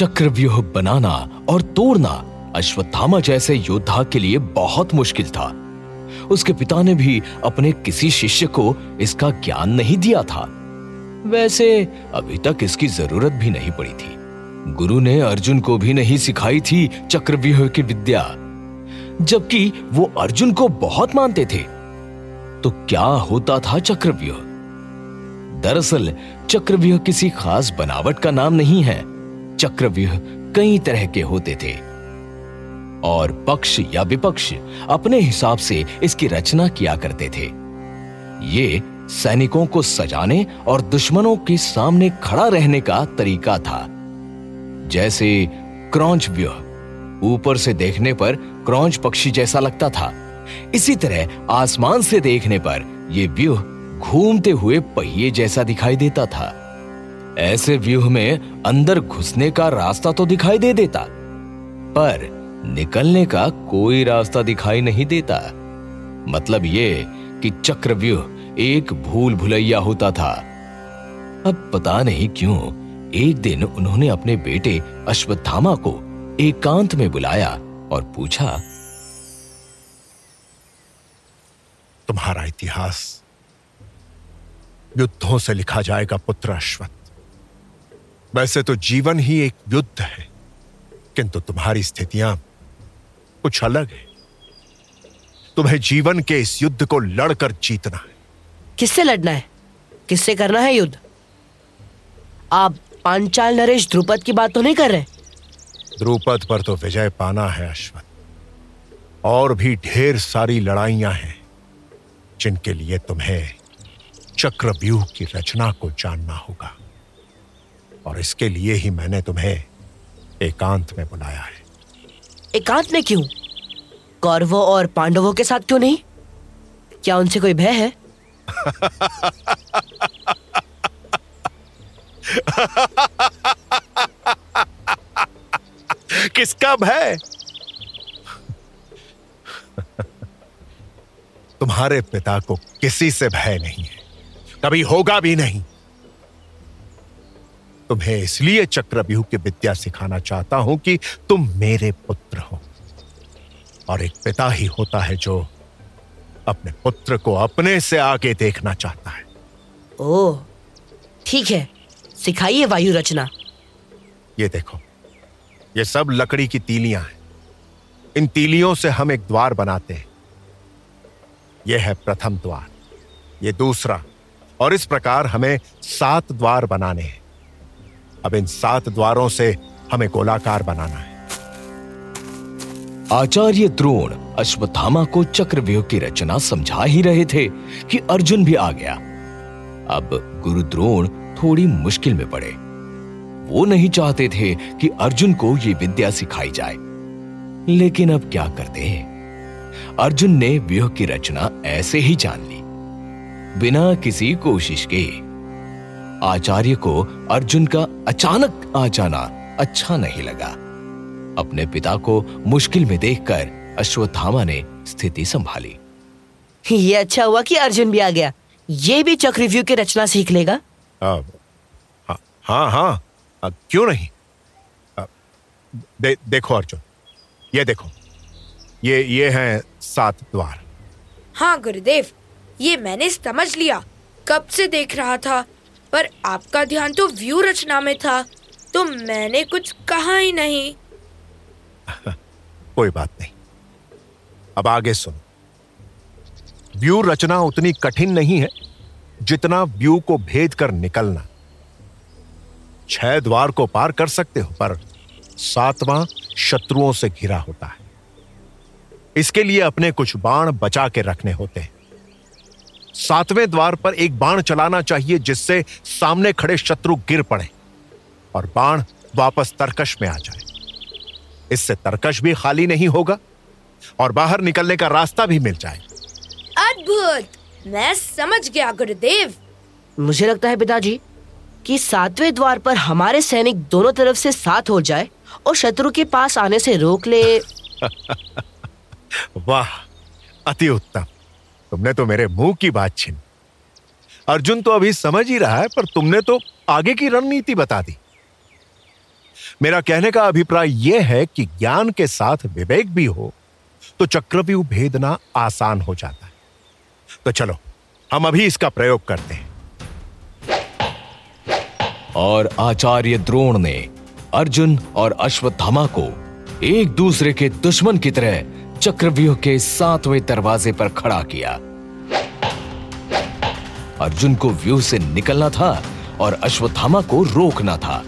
चक्रव्यूह बनाना और तोड़ना अश्वत्थामा जैसे योद्धा के लिए बहुत मुश्किल था। उसके पिता ने भी अपने किसी शिष्य को इसका ज्ञान नहीं दिया था। वैसे अभी तक इसकी ज़रूरत भी नहीं पड़ी थी। गुरु ने अर्जुन को भी नहीं सिखाई थी चक्रव्यूह की विद्या, जबकि वो अर्जुन को बहुत मानते थे। तो क्या होता था चक्रव्यूह? दरअसल, चक्रव्यूह किसी खास बनावट का नाम नहीं है। चक्रव्यूह कई तरह के होते थे। और पक्ष या विपक्ष अपने हिसाब से इसकी रचना किया करते थे। ये सैनिकों को सजाने और दुश्मनों के सामने खड़ा रहने का तरीका था। जैसे क्रौच व्यूह ऊपर से देखने पर क्रौच पक्षी जैसा लगता था। इसी तरह आसमान से देखने पर यह व्यूह घूमते हुए पहिए जैसा दिखाई देता था। ऐसे व्यूह में अंदर घुसने का रास्ता तो दिखाई दे देता, पर निकलने का कोई रास्ता दिखाई नहीं देता। मतलब ये कि चक्रव्यूह एक भूल भुलैया होता था। अब पता नहीं क्यों, एक दिन उन्होंने अपने बेटे अश्वत्थामा को एकांत में बुलाया और पूछा, तुम्हारा इतिहास युद्धों से लिखा जाएगा, पुत्र अश्वत्थ। वैसे तो जीवन ही एक युद्ध है किंतु तुम्हारी स्थितियाँ कुछ अलग है। तुम्हें जीवन के इस युद्ध को लड़कर जीतना है। किससे लड़ना है? किससे करना है युद्ध? आप पांचाल नरेश द्रुपद की बात तो नहीं कर रहे? द्रुपद पर तो विजय पाना है अश्वत्थ और भी ढेर सारी लड़ाइयाँ हैं जिनके लिए तुम्हें चक्रव्यूह की रचना को जानना होगा। और इसके लिए ही मैंने तुम्हें एकांत में बुलाया है। एकांत में क्यों? कौरवों और पांडवों के साथ क्यों नहीं? क्या उनसे कोई भय है? किसका भय? तुम्हारे पिता को किसी से भय नहीं है। कभी होगा भी नहीं। तुम्हें इसलिए चक्रव्यूह की विद्या सिखाना चाहता हूँ कि तुम मेरे पुत्र हो। और एक पिता ही होता है जो अपने पुत्र को अपने से आगे देखना चाहता है। ओ ठीक है सिखाइए वायु रचना। ये देखो ये सब लकड़ी की तीलियाँ हैं। इन तीलियों से हम एक द्वार बनाते हैं। यह है प्रथम द्वार ये दूसरा और इस प्रकार हमें सात द्वार बनाने हैं। अब इन सात द्वारों से हमें गोलाकार बनाना है। आचार्य द्रोण अश्वत्थामा को चक्रव्यूह की रचना समझा ही रहे थे कि अर्जुन भी आ गया। अब गुरु द्रोण थोड़ी मुश्किल में पड़े। वो नहीं चाहते थे कि अर्जुन को ये विद्या सिखाई जाए। लेकिन अब क्या करते हैं? अर्जुन ने व्यूह की रचना ऐसे ही जान ली। बिना किसी कोशिश के आचार्य को अर्जुन का अचानक आ जाना अच्छा नहीं लगा। अपने पिता को मुश्किल में देखकर अश्वत्थामा ने स्थिति संभाली। ये अच्छा हुआ कि अर्जुन भी आ गया। ये भी चक्रव्यूह की रचना सीख लेगा। हाँ हाँ हाँ क्यों नहीं? आ, दे, देखो अर्जुन ये देखो ये ये हैं सात द्वार। हाँ गुरुदेव ये मैंने समझ लिया। कब से देख रहा था? पर आपका ध्यान तो व्यू रचना में था तो मैंने कुछ कहा ही नहीं। कोई बात नहीं। अब आगे सुनो। व्यू रचना उतनी कठिन नहीं है, जितना व्यू को भेद कर निकलना। छह द्वार को पार कर सकते हो, पर सातवां शत्रुओं से घिरा होता है। इसके लिए अपने कुछ बाण बचा के रखने होते हैं। सातवें द्वार पर एक बाण चलाना चाहिए जिससे सामने खड़े शत्रु गिर पड़े और बाण वापस तरकश में आ जाए। इससे तरकश भी खाली नहीं होगा और बाहर निकलने का रास्ता भी मिल जाए। अद्भुत! मैं समझ गया गुरुदेव। मुझे लगता है पिताजी कि सातवें द्वार पर हमारे सैनिक दोनों तरफ़ से साथ हो जाए और शत्रु के पास आने से रोक ले। वाह अति उत्तम। तुमने तो मेरे मुँह की बात छीन। अर्जुन तो अभी समझ ही रहा है, पर तुमने तो आगे की रणनीति बता दी। मेरा कहने का अभिप्राय यह है कि ज्ञान के साथ विवेक भी हो तो चक्रव्यूह भेदना आसान हो जाता है। तो चलो, हम अभी इसका प्रयोग करते हैं। और आचार्य द्रोण ने अर्जुन और अश्वत्थामा को एक दूसरे के दुश्मन की तरह चक्रव्यूह के सातवें दरवाजे पर खड़ा किया। अर्जुन को व्यूह से निकलना था और अश्वत्थामा को रोकना था।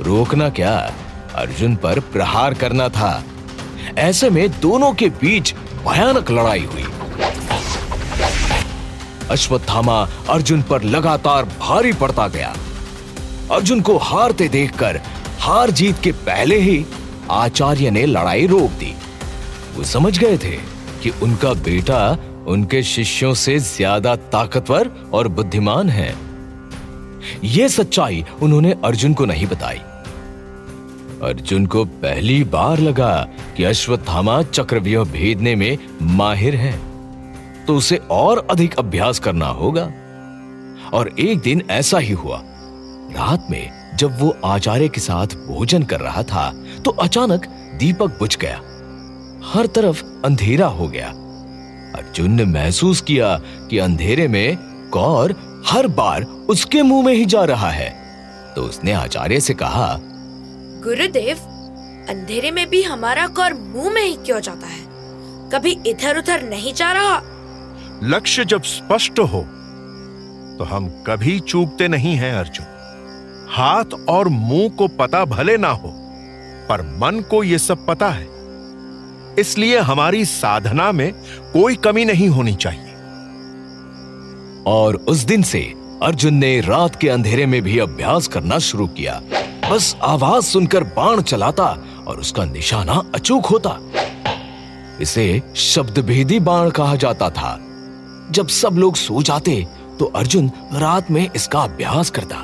रोकना क्या? अर्जुन पर प्रहार करना था। ऐसे में दोनों के बीच भयानक लड़ाई हुई। अश्वत्थामा अर्जुन पर लगातार भारी पड़ता गया। अर्जुन को हारते देखकर हार जीत के पहले ही आचार्य ने लड़ाई रोक दी। वो समझ गए थे कि उनका बेटा उनके शिष्यों से ज़्यादा ताकतवर और बुद्धिमान है। यह सच्चाई उन्होंने अर्जुन को नहीं बताई। अर्जुन को पहली बार लगा कि अश्वत्थामा चक्रव्यूह भेदने में माहिर है तो उसे और अधिक अभ्यास करना होगा। और एक दिन ऐसा ही हुआ। रात में जब वो आचार्य के साथ भोजन कर रहा था तो अचानक दीपक बुझ गया। हर तरफ़ अंधेरा हो गया। अर्जुन ने महसूस किया कि अंधेरे में कौर हर बार उसके मुँह में ही जा रहा है। तो उसने आचार्य से कहा गुरुदेव अंधेरे में भी हमारा कौर मुँह में ही क्यों जाता है? कभी इधर उधर नहीं जा रहा? लक्ष्य जब स्पष्ट हो तो हम कभी चूकते नहीं हैं अर्जुन। हाथ और मुँह को पता भले ना हो पर मन को यह सब पता है। इसलिए हमारी साधना में कोई कमी नहीं होनी चाहिए। और उस दिन से अर्जुन ने रात के अंधेरे में भी अभ्यास करना शुरू किया। बस आवाज़ सुनकर बाण चलाता और उसका निशाना अचूक होता। इसे शब्द भेदी बाण कहा जाता था। जब सब लोग सो जाते तो अर्जुन रात में इसका अभ्यास करता।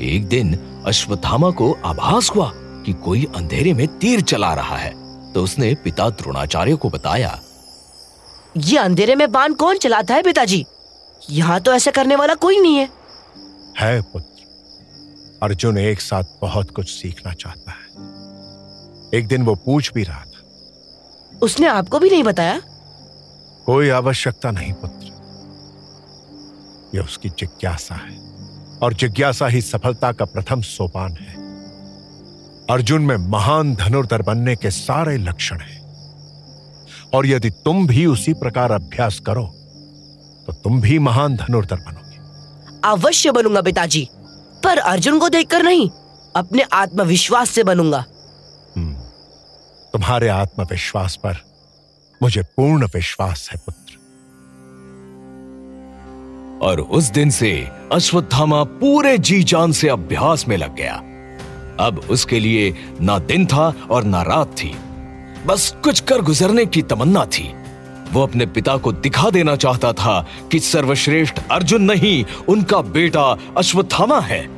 एक दिन अश्वत्थामा को आभास हुआ कि कोई अंधेरे में तीर चला रहा है। तो उसने पिता द्रोणाचार्य को बताया। ये अंधेरे में बाण कौन चलाता है पिताजी? यहाँ तो ऐसा करने वाला कोई नहीं है। है पुत्र अर्जुन एक साथ बहुत कुछ सीखना चाहता है। एक दिन वो पूछ भी रहा था। उसने आपको भी नहीं बताया? कोई आवश्यकता नहीं पुत्र। यह उसकी जिज्ञासा है और जिज्ञासा ही सफलता का प्रथम सोपान है। अर्जुन में महान धनुर्धर बनने के सारे लक्षण हैं। और यदि तुम भी उसी प्रकार अभ्यास करो तो तुम भी महान धनुर्धर बनोगे। अवश्य बनूँगा पिताजी पर अर्जुन को देखकर नहीं अपने आत्मविश्वास से बनूँगा। तुम्हारे आत्मविश्वास पर मुझे पूर्ण विश्वास है पुत्र। और उस दिन से अश्वत्थामा पूरे जी जान से अभ्यास में लग गया। अब उसके लिए ना दिन था और ना रात थी। बस कुछ कर गुजरने की तमन्ना थी। वो अपने पिता को दिखा देना चाहता था कि सर्वश्रेष्ठ अर्जुन नहीं, उनका बेटा अश्वत्थामा है।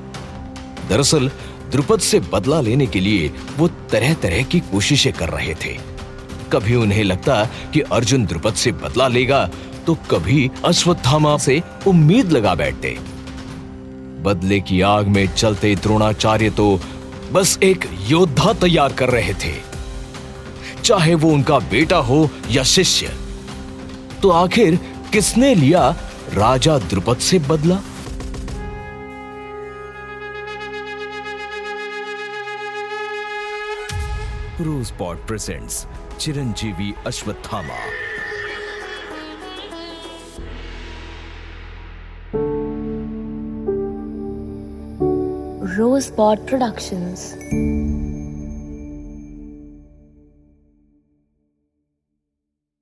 दरअसल, द्रुपद से बदला लेने के लिए वो तरह तरह की कोशिशें कर रहे थे। कभी उन्हें लगता कि अर्जुन द्रुपद से बदला लेगा तो कभी अश्वत्थामा से उम्मीद लगा बैठते। बदले की आग में चलते द्रोणाचार्य तो बस एक योद्धा तैयार कर रहे थे। चाहे वो उनका बेटा हो या शिष्य। तो आखिर किसने लिया राजा द्रुपद से बदला? Rosebud presents Chiranjeevi Ashwatthama Rosebud Productions.